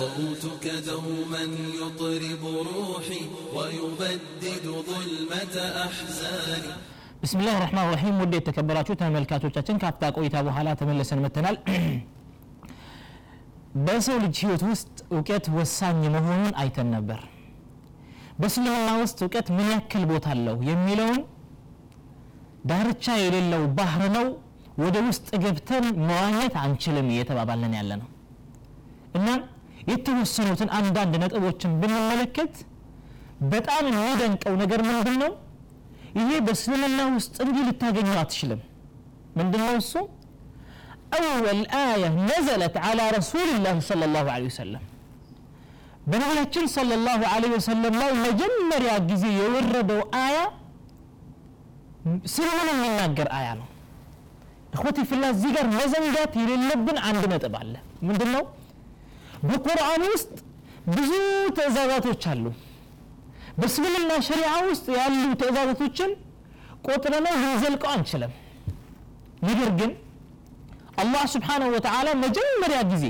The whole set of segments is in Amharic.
صوتك دوما يطرب روحي ويبدد ظلمة أحزاني بسم الله الرحمن الرحيم ውድ የተከበራችሁ ተመልካቾቻችን ከአፍታ ቆይታ በኋላ ተመልሰን መተናል በሰው ልጅ ህይወት ውስጥ እውቀት ወሳኝ መሆኑን አይተን ነበር በእስልምና ውስጥ እውቀት ምን ያክል ቦታ አለው የሚለውን ዳርቻ የሌለው ባህር ነው ወደ ውስጥ ገብተን መዋኘት አንችልም እየተባባለን ያለ ነው እና የተወሰኑትን አንዳንድ ነጥቦችን ብንመለከት በጣም የሚደንቀው ነገር ምንድን ነው ይሄ በእስልምና ውስጥ እንዲህ ልታገኙ አትችልም። ምንድን ነው እሱ? أول آية نزلت على رسول الله صلى الله عليه وسلم በነቢያችን ሰለላሁ ዐለይሂ ወሰለም ላይ መጀመሪያ ጊዜ የወረደው አያ ስለምን የሚናገር አያ ነው። እኹቲ ፍላ እዚህ ጋር መዘንጋት የሌለብን አንድ ነጥብ አለ። ምንድን ነው በቁርአን ውስጥ ብዙ ትእዛዛቶች አሉ። በእስልምና ሸሪዓ ውስጥ ያሉ ትእዛዛቶችን ቆጥረነው ልንዘልቀው አንችልም። ነገር ግን አላህ ስብሓንሁ ወተዓላ መጀመሪያ ጊዜ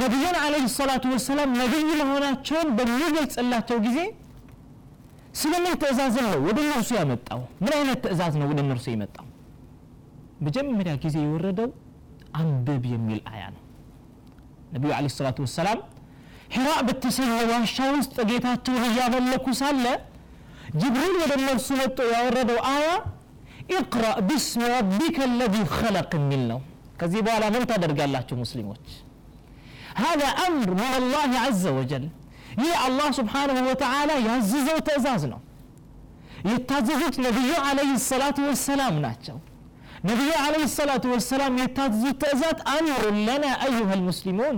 ነቢዩን አለህ ሰላቱ ወሰላም ነቢይ መሆናቸውን በሚገልጽላቸው ጊዜ ስለምን ትእዛዝን ነው ወደ እነርሱ ያመጣው? ምን አይነት ትእዛዝ ነው ወደ እነርሱ የመጣው? መጀመሪያ ጊዜ የወረደው አንብብ የሚል አያ ነው ነቢዩ አለ ሰላቱ ወሰላም ሒራ በተሰኘ ዋሻ ውስጥ ጌታቸውን እያመለኩ ሳለ ጅብሪል ወደ እነርሱ መጥቶ ያወረደው አያ اقرأ باسم ربك الذي خلق የሚል ነው ከዚህ በኋላ ምን ታደርጋላችሁ ሙስሊሞች هذا أمر من الله عز وجل ይህ አላህ ስብሓንሁ ወተዓላ ያዘዘው ትእዛዝ ነው የታዘዙት ነቢዩ አለህ ሰላቱ ወሰላም ናቸው ነቢዩ አለህ ሰላቱ ወሰላም የታዘዙት ትእዛዝ አምሩን ለና አዩሃ ልሙስሊሙን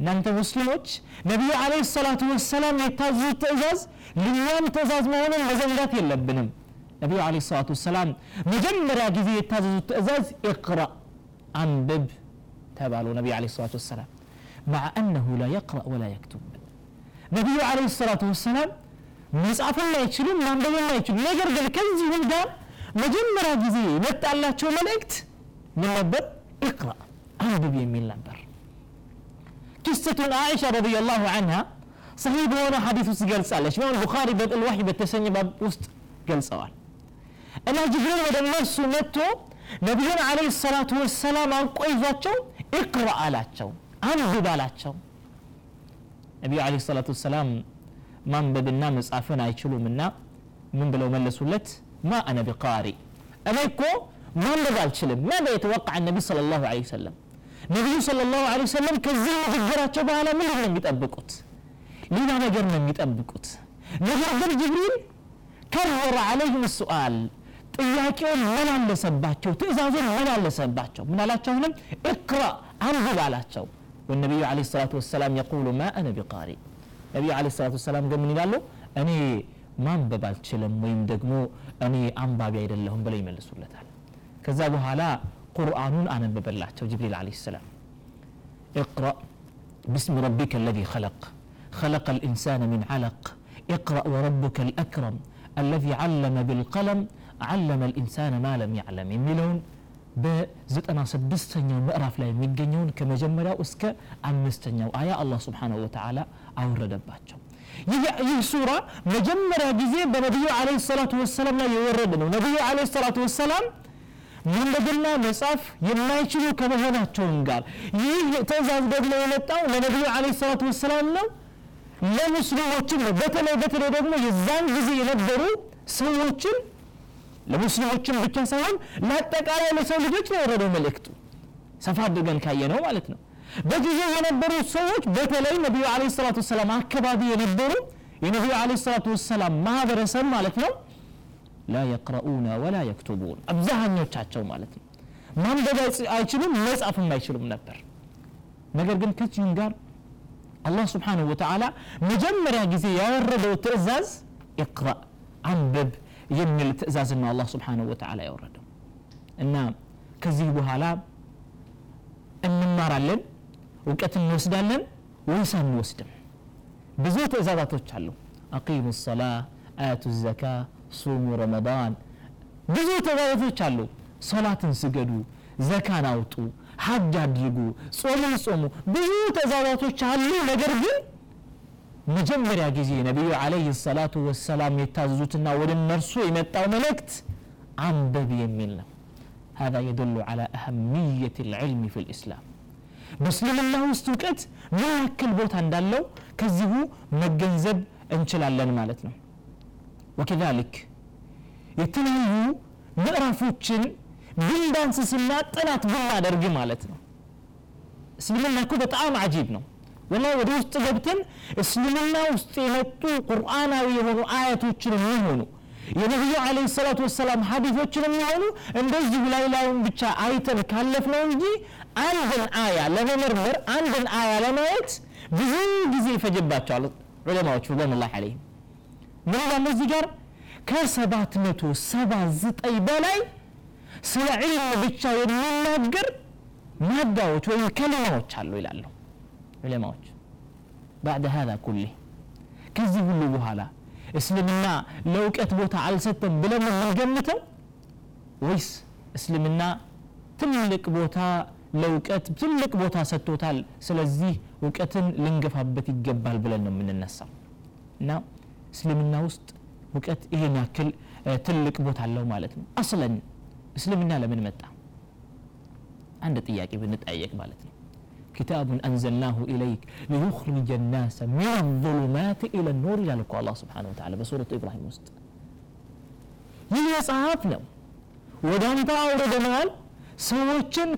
እናንተ ሙስሊሞች ነቢዩ አለህ ሰላቱ ወሰላም የታዘዙት ትእዛዝ ልኛም ትእዛዝ መሆኑን መዘንጋት የለብንም ነቢዩ አለ ሰላቱ ወሰላም መጀመሪያ ጊዜ የታዘዙት ትእዛዝ እቅራ አንብብ ተባሉ ነቢዩ አለ ሰላቱ ወሰላም مع أنه لا يقرأ ولا يكتب ነቢዩ አለ ሰላቱ ወሰላም መጻፍም አይችሉም ማንበብም አይችሉም ነገር ግን ከዚሁም ጋር መጀመሪያ ጊዜ የመጣላቸው መልእክት ምን ነበር? እቅራ። አንብብ የሚል ነበር። ክስተቱን አይሻ ረዲየላሁ አንሃ ሰሂህ በሆነ ሐዲስ ውስጥ ገልጻለች። ኢማም ቡኻሪ በጥል ወሕይ በተሰኘ ባብ ውስጥ ገልጸዋል። እና ጅብሪል ወደ እነርሱ መጥቶ ነቢዩን አለህ ሰላቱ ወሰላም አንቆ ይዟቸው እቅራ አላቸው አንብብ አላቸው። ነቢዩ አለህ ሰላቱ ወሰላም ማንበብና መጻፍን አይችሉምና ምን ብለው መለሱለት ما أنا بقاري أليكو؟ ما نضال شلم ماذا يتوقع النبي صلى الله عليه وسلم؟ النبي صلى الله عليه وسلم كزيه في الجرة شبالة من هم يتأبقوت لين أنا جرنا يتأبقوت نجر عبد الجبريل كرر عليهم السؤال. ጥያቄውን ምን አለሰባቸው ትእዛዙን ምን አለሰባቸው ምን አላቸው ምንም እቅራ አንብብ አላቸው ወነቢዩ ለ ሰላት ወሰላም የቁሉ ማ አነ ቢቃሪ ነቢዩ ለ ሰላት ወሰላም ግን قال له؟ أني ማንበብ አልችልም ወይም ደግሞ እኔ አንባቢ አይደለሁም ብለው ይመልሱለታል ከዛ በኋላ ቁርአኑን አነበበላቸው ጅብሪል አለ ሰላም اقرأ باسم ربك الذي خلق خلق الإنسان من علق اقرأ وربك الأكرم الذي علم بالقلم علم الإنسان ما لم يعلم የሚለውን በዘጠና ስድስተኛው ምዕራፍ ላይ የሚገኘውን ከመጀመሪያው እስከ አምስተኛው አያ አላህ ስብሓንሁ ወተዓላ አወረደባቸው ይህ ሱራ መጀመሪያ ጊዜ በነቢዩ አለ ሰላቱ ወሰላም ላይ የወረደ ነው። ነቢዩ አለ ሰላቱ ወሰላም ማንበብና መጻፍ የማይችሉ ከመሆናቸውም ጋር ይህ ትእዛዝ ደግሞ የመጣው ለነቢዩ አለ ሰላቱ ወሰላም ነው። ለሙስሊሞችም ነው። በተለይ በተለይ ደግሞ የዛን ጊዜ የነበሩ ሰዎችን ለሙስሊሞችም ብቻ ሳይሆን ለአጠቃላይ ለሰው ልጆች ነው የወረደው መልእክቱ። ሰፋ አድርገን ካየ ነው ማለት ነው በጊዜው የነበሩ ሰዎች በተለይ ነቢዩ አለ ሰላቱ ወሰላም አካባቢ የነበሩ የነቢዩ አለ ሰላቱ ወሰላም ማህበረሰብ ማለት ነው ላ የቅረኡነ ወላ የክቱቡን አብዛኞቻቸው ማለት ነው። ማንበብ አይችሉም መጻፍም አይችሉም ነበር። ነገር ግን ከዚሁም ጋር አላህ ስብሓንሁ ወተዓላ መጀመሪያ ጊዜ ያወረደው ትእዛዝ እቅራ አንብብ የሚል ትእዛዝ ነው አላህ ስብሓንሁ ወተዓላ ያወረደው። እና ከዚህ በኋላ እንማራለን እውቀት እንወስዳለን ወይስ አንወስድም ብዙ ትእዛዛቶች አሉ አቂሙ ሰላ አያቱ ዘካ ሱሙ ረመዳን ብዙ ትእዛዛቶች አሉ ሶላትን ስገዱ ዘካን አውጡ ሀጅ አድርጉ ጾምን ጾሙ ብዙ ትእዛዛቶች አሉ ነገር ግን መጀመሪያ ጊዜ ነቢዩ አለይህ ሰላቱ ወሰላም የታዘዙትና ወደ እነርሱ የመጣው መልእክት አንበብ የሚል ነው هذا يدل على أهمية العلم في الإسلام በእስልምና ውስጥ እውቀት ምን ያክል ቦታ እንዳለው ከዚሁ መገንዘብ እንችላለን ማለት ነው። ወከዛሊክ የተለያዩ ምዕራፎችን ብንዳንስስና ጥናት ብናደርግ ማለት ነው። እስልምና እኮ በጣም አጂብ ነው። ወላ ወደ ውስጥ ገብተን እስልምና ውስጥ የመጡ ቁርአናዊ የሆኑ አያቶችን የሚሆኑ የነቢዩ አለ ሰላቱ ወሰላም ሀዲቶችን የሚሆኑ እንደዚሁ ላይ ላዩን ብቻ አይተን ካለፍ ነው እንጂ አንድን አያ ለመመርመር አንድን አያ ለማየት ብዙ ጊዜ ይፈጅባቸዋል ዑለማዎች ሪድዋኑላህ አለይህም ምን እዚህ ጋር? ከሰባት መቶ ሰባ ዘጠኝ በላይ ስለ ዒልም ብቻ የሚናገር ማዳዎች ወይም ከሊማዎች አሉ ይላሉ ዑለማዎች። ባዕደ ሀዛ ኩሌ ከዚህ ሁሉ በኋላ እስልምና ለእውቀት ቦታ አልሰጠም ብለን የምንገምተው? ወይስ እስልምና ትልቅ ቦታ ለእውቀት ትልቅ ቦታ ሰጥቶታል ስለዚህ እውቀትን ልንገፋበት ይገባል ብለን ነው የምንነሳው? እና እስልምና ውስጥ እውቀት ይህን ያክል ትልቅ ቦታ አለው ማለት ነው። አስለን እስልምና ለምን መጣ? አንድ ጥያቄ ብንጠያየቅ ማለት ነው كتاب أنزلناه إليك ليخرج الناس من الظلمات إلى النور إلى لك الله سبحانه وتعالى بسورة إبراهيم وسط ይህ መጽሐፍ ነው ወደ አንተ አውርደነዋል ሰዎችን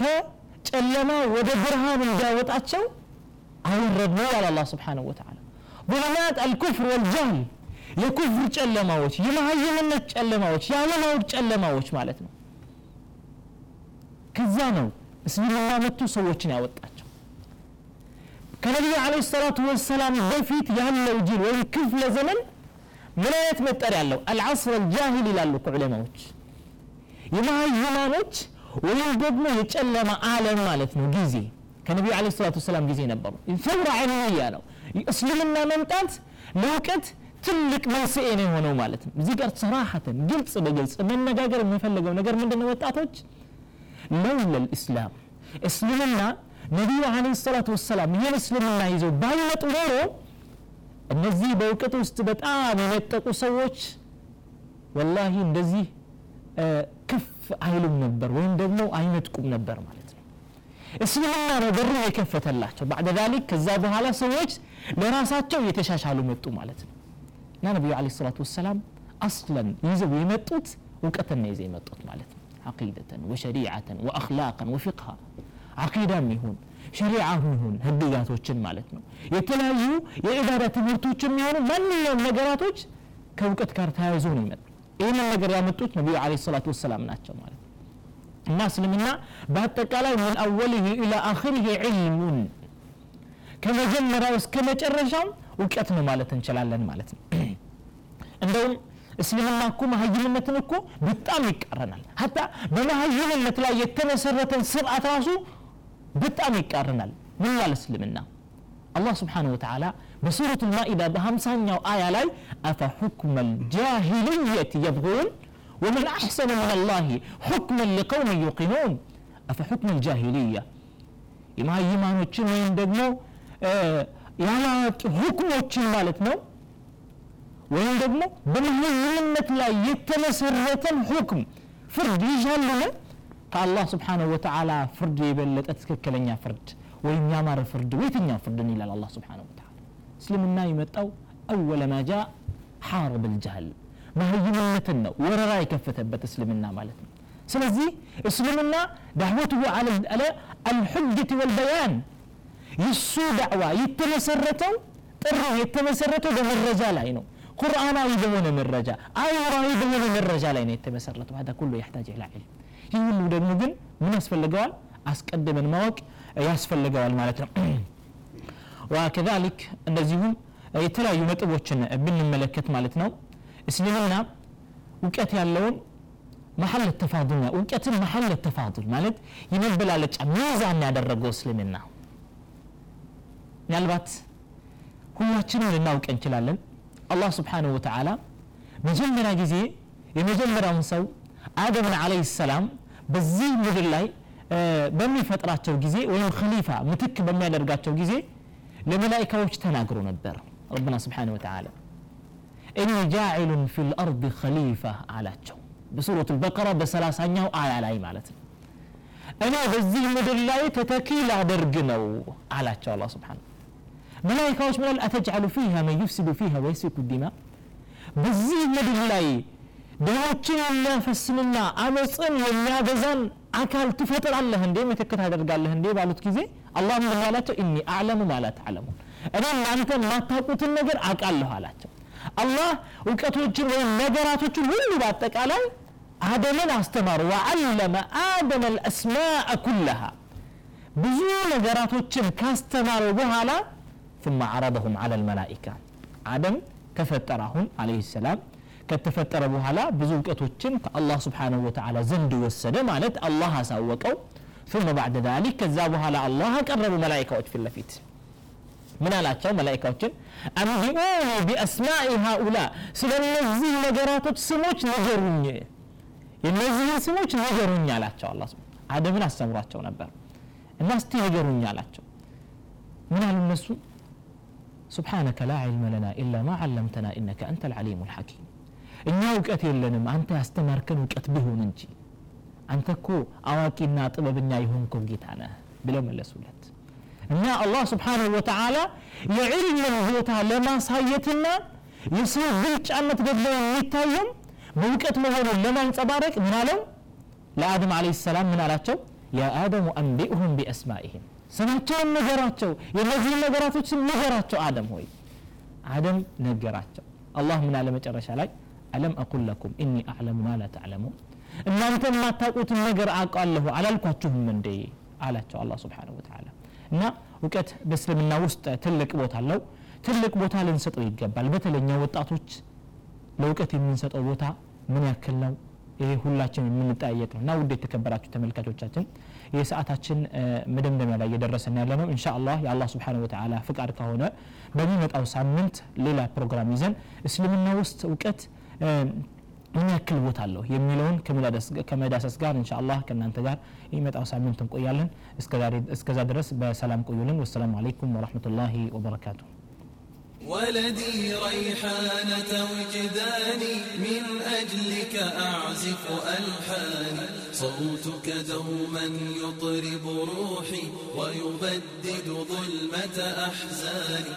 ከጨለማ ወደ ብርሃን እንዲያወጣቸው አወረድነው ያለ አላ ስብሓንሁ ወተዓላ ظلمات الكفر والجهل የኩፍር ጨለማዎች የመሀይምነት ጨለማዎች የአለማወቅ ጨለማዎች ማለት ነው ከዛ ነው እስልምና መጥቶ ሰዎችን ያወጣቸው። ከነቢዩ አለ ሰላቱ ወሰላም በፊት ያለው ጂል ወይም ክፍለ ዘመን ምን አይነት መጠሪያ ያለው አልዓስር አልጃሂል ይላሉ ዑለማዎች። የመሀይማኖች ወይም ደግሞ የጨለማ አለም ማለት ነው ጊዜ። ከነቢዩ አለ ሰላቱ ወሰላም ጊዜ ነበሩ። ፈውራ ዕልምያ ነው። እስልምና መምጣት ለእውቀት ትልቅ መንስኤ ነው የሆነው ማለት ነው። እዚህ ጋር ሰራሐተን ግልጽ በግልጽ መነጋገር የሚፈልገው ነገር ምንድነው ወጣቶች ለውለ ልእስላም እስልምና ነቢዩ አለ ሰላቱ ወሰላም ይህን እስልምና ይዘው ባይመጡ ኖሮ እነዚህ በእውቀት ውስጥ በጣም የመጠቁ ሰዎች ወላሂ እንደዚህ ከፍ አይሉም ነበር ወይም ደግሞ አይመጥቁም ነበር ማለት ነው። እስልምና ነው በሩ የከፈተላቸው። ባዕደ ዛሊክ ከዛ በኋላ ሰዎች ለራሳቸው እየተሻሻሉ መጡ ማለት ነው። እና ነቢዩ አለ ሰላቱ ወሰላም አስለን ይዘው የመጡት እውቀትን ይዘው የመጡት ማለት ነው አቂደተን ወሸሪዓተን ወአክላቅን ወፊቅሃ አቂዳም ይሁን ሸሪዓም ይሁን ህግጋቶችን ማለት ነው። የተለያዩ የኢባዳ ትምህርቶች የሚሆኑ ማንኛውም ነገራቶች ከእውቀት ጋር ተያይዞ ነው ይመጡ ይህንን ነገር ያመጡት ነቢዩ አለ ሰላቱ ወሰላም ናቸው ማለት ነው። እና እስልምና በአጠቃላይ ምን አወልህ ኢላ አክሪህ ዒልሙን ከመጀመሪያው እስከ መጨረሻው እውቀት ነው ማለት እንችላለን ማለት ነው። እንደውም እስልምና እኮ መሀይምነትን እኮ በጣም ይቃረናል ሀታ በመሀይምነት ላይ የተመሰረተን ስርዓት ራሱ በጣም ይቃረናል ምንዋል እስልምና አላህ ስብሓን ወተላ በሱረቱ ልማኢዳ በሀምሳኛው አያ ላይ አፈሑክመ ልጃሂልየት የብغون ومن أحسن من الله حكما لقوم يوقنون أفحكم الجاهلية يما يمانوچن وين دغمو يالا حكموچن ማለት ነው ወይም ደግሞ በመሀይምነት ላይ የተመሰረተን ሁክም ፍርድ ይሻሉን ከአላህ ስብሓንሁ ወተዓላ ፍርድ የበለጠ ትክክለኛ ፍርድ ወይም ያማረ ፍርድ የትኛው ፍርድን ይላል አላህ ስብሓንሁ ወተዓላ? እስልምና የመጣው አወለ ማ ጃ ሓረብ ልጃህል መሀይምነትን ነው ወረራ የከፈተበት እስልምና ማለት ነው። ስለዚህ እስልምና ዳዕወትሁ አለ አልሑጀት ወልበያን የሱ ዳዕዋ የተመሰረተው ጥሪ የተመሰረተው በመረጃ ላይ ነው ቁርአናዊ በሆነ መረጃ አእምራዊ በሆነ መረጃ ላይ ነው የተመሰረተው هذا كله يحتاج الى علم ይህ ሁሉ ደግሞ ግን ምን ያስፈልገዋል አስቀድመን ማወቅ ያስፈልገዋል ማለት ነው ወከዛሊክ እንደዚሁም የተለያዩ ነጥቦችን ብንመለከት ማለት ነው እስልምና እውቀት ያለውን መሐል ተፋዱል እውቀትን መሐል ተፋዱል ማለት የመበላለጫ ሚዛን ያደረገው እስልምና ምናልባት ሁላችንም ልናውቅ እንችላለን አላህ ስብሓንሁ ወተዓላ መጀመሪያ ጊዜ የመጀመሪያውን ሰው አደምን አለይህ ሰላም በዚህ ምድር ላይ በሚፈጥራቸው ጊዜ ወይም ከሊፋ ምትክ በሚያደርጋቸው ጊዜ ለመላይካዎች ተናግሮ ነበር ረብና ስብሓን ወተዓላ እኒ ጃዒሉን ፊ ልአርድ ከሊፋ አላቸው በሱረት ልበቀራ በሰላሳኛው አያ ላይ ማለት ነው እኔ በዚህ ምድር ላይ ተተኪ ላደርግ ነው አላቸው አላ ስብሓን መላይካዎች ምናል አተጅዓሉ ፊሃ መን ዩፍሲዱ ፊሃ ወየስፊኩ ዲማ በዚህ ምድር ላይ ደሞችን የሚያፈስንና አመፅን የሚያበዛን አካል ትፈጥራለህ እንዴ ምትክት ታደርጋለህ እንዴ ባሉት ጊዜ አላህ ምን አላቸው እኒ አዕለሙ ማላ ተዕለሙን እኔ እናንተ የማታውቁትን ነገር አውቃለሁ አላቸው አላህ እውቀቶችን ወይም ነገራቶችን ሁሉ በአጠቃላይ አደምን አስተማሩ ወዓለመ አደም አልአስማء ኩለሃ ብዙ ነገራቶችን ካስተማረው በኋላ ثم عرضهم على الملائكة አደም ከፈጠረ አሁን አለይሂ ሰላም ከተፈጠረ በኋላ ብዙ እውቀቶችን ከአላህ ስብሓንሁ ወተዓላ ዘንድ ወሰደ ማለት አላህ አሳወቀው ثم بعد ذلك ከዛ በኋላ አላህ አቀረቡ መላይካዎች ፊት ለፊት ምን አላቸው መላይካዎችን አንቢኡኒ ቢአስማኢ ሃኡላ ስለ እነዚህ ነገራቶች ስሞች ንገሩኝ የእነዚህን ስሞች ንገሩኝ አላቸው አላ አደምን አስተምሯቸው ነበር እና እስቲ ንገሩኝ አላቸው ምን አሉ እነሱ ስብሓነከ ላ ዒልመ ለና ኢላ ማ ዓለምተና ኢነከ አንተ ልዓሊሙ ልሐኪም እኛ እውቀት የለንም አንተ ያስተማርከን እውቀት ቢሆን እንጂ። አንተ እኮ አዋቂና ጥበበኛ የሆንከው ጌታ ነህ ብለው መለሱለት። እና አላህ ስብሓንሁ ወተዓላ የዕልምን ቦታ ለማሳየትና የሰው ብልጫነት ደግሞ የሚታየው በእውቀት መሆኑን ለማንጸባረቅ ምን አለው? ለአደም አለ ሰላም ምን አላቸው? ያ አደሙ አንቢእሁም ቢአስማኢህም። ስማቸውን ነገራቸው የእነዚህን ነገራቶች ስም ነገራቸው አደም ሆይ አደም ነገራቸው። አላህ ምን አለ መጨረሻ ላይ? አለም አቁል ለኩም ኢኒ አዕለሙ ማ ላ እናንተ የማታውቁትን ነገር አውቃለሁ አላልኳችሁም እንዴ? አላቸው አላህ ስብሓንሁ ወተዓላ። እና እውቀት በእስልምና ውስጥ ትልቅ ቦታ አለው። ትልቅ ቦታ ልንሰጠው ይገባል። በተለኛ ወጣቶች ለእውቀት የምንሰጠው ቦታ ምን ያክል ነው ይሄ ሁላችን የምንጠያየቅ ነው። እና ውድ የተከበራችሁ ተመልካቾቻችን የሰዓታችን መደምደሚያ ላይ እየደረሰን ያለ ነው እንሻ አላህ የአላህ ወተዓላ ፍቃድ ከሆነ በሚመጣው ሳምንት ሌላ ፕሮግራም ይዘን እስልምና ውስጥ እውቀት ምን ያክል ቦታ አለው የሚለውን ከመዳሰስ ጋር እንሻ አላህ ከእናንተ ጋር የሚመጣው ሳምንት እንቆያለን። እስከዛ ድረስ በሰላም ቆዩልን። ወሰላሙ አለይኩም ወረሕመቱላሂ ወበረካቱሁ ولدي ريحانة وجداني من أجلك أعزف ألحاني صوتك دوما يطرب روحي ويبدد ظلمة أحزاني.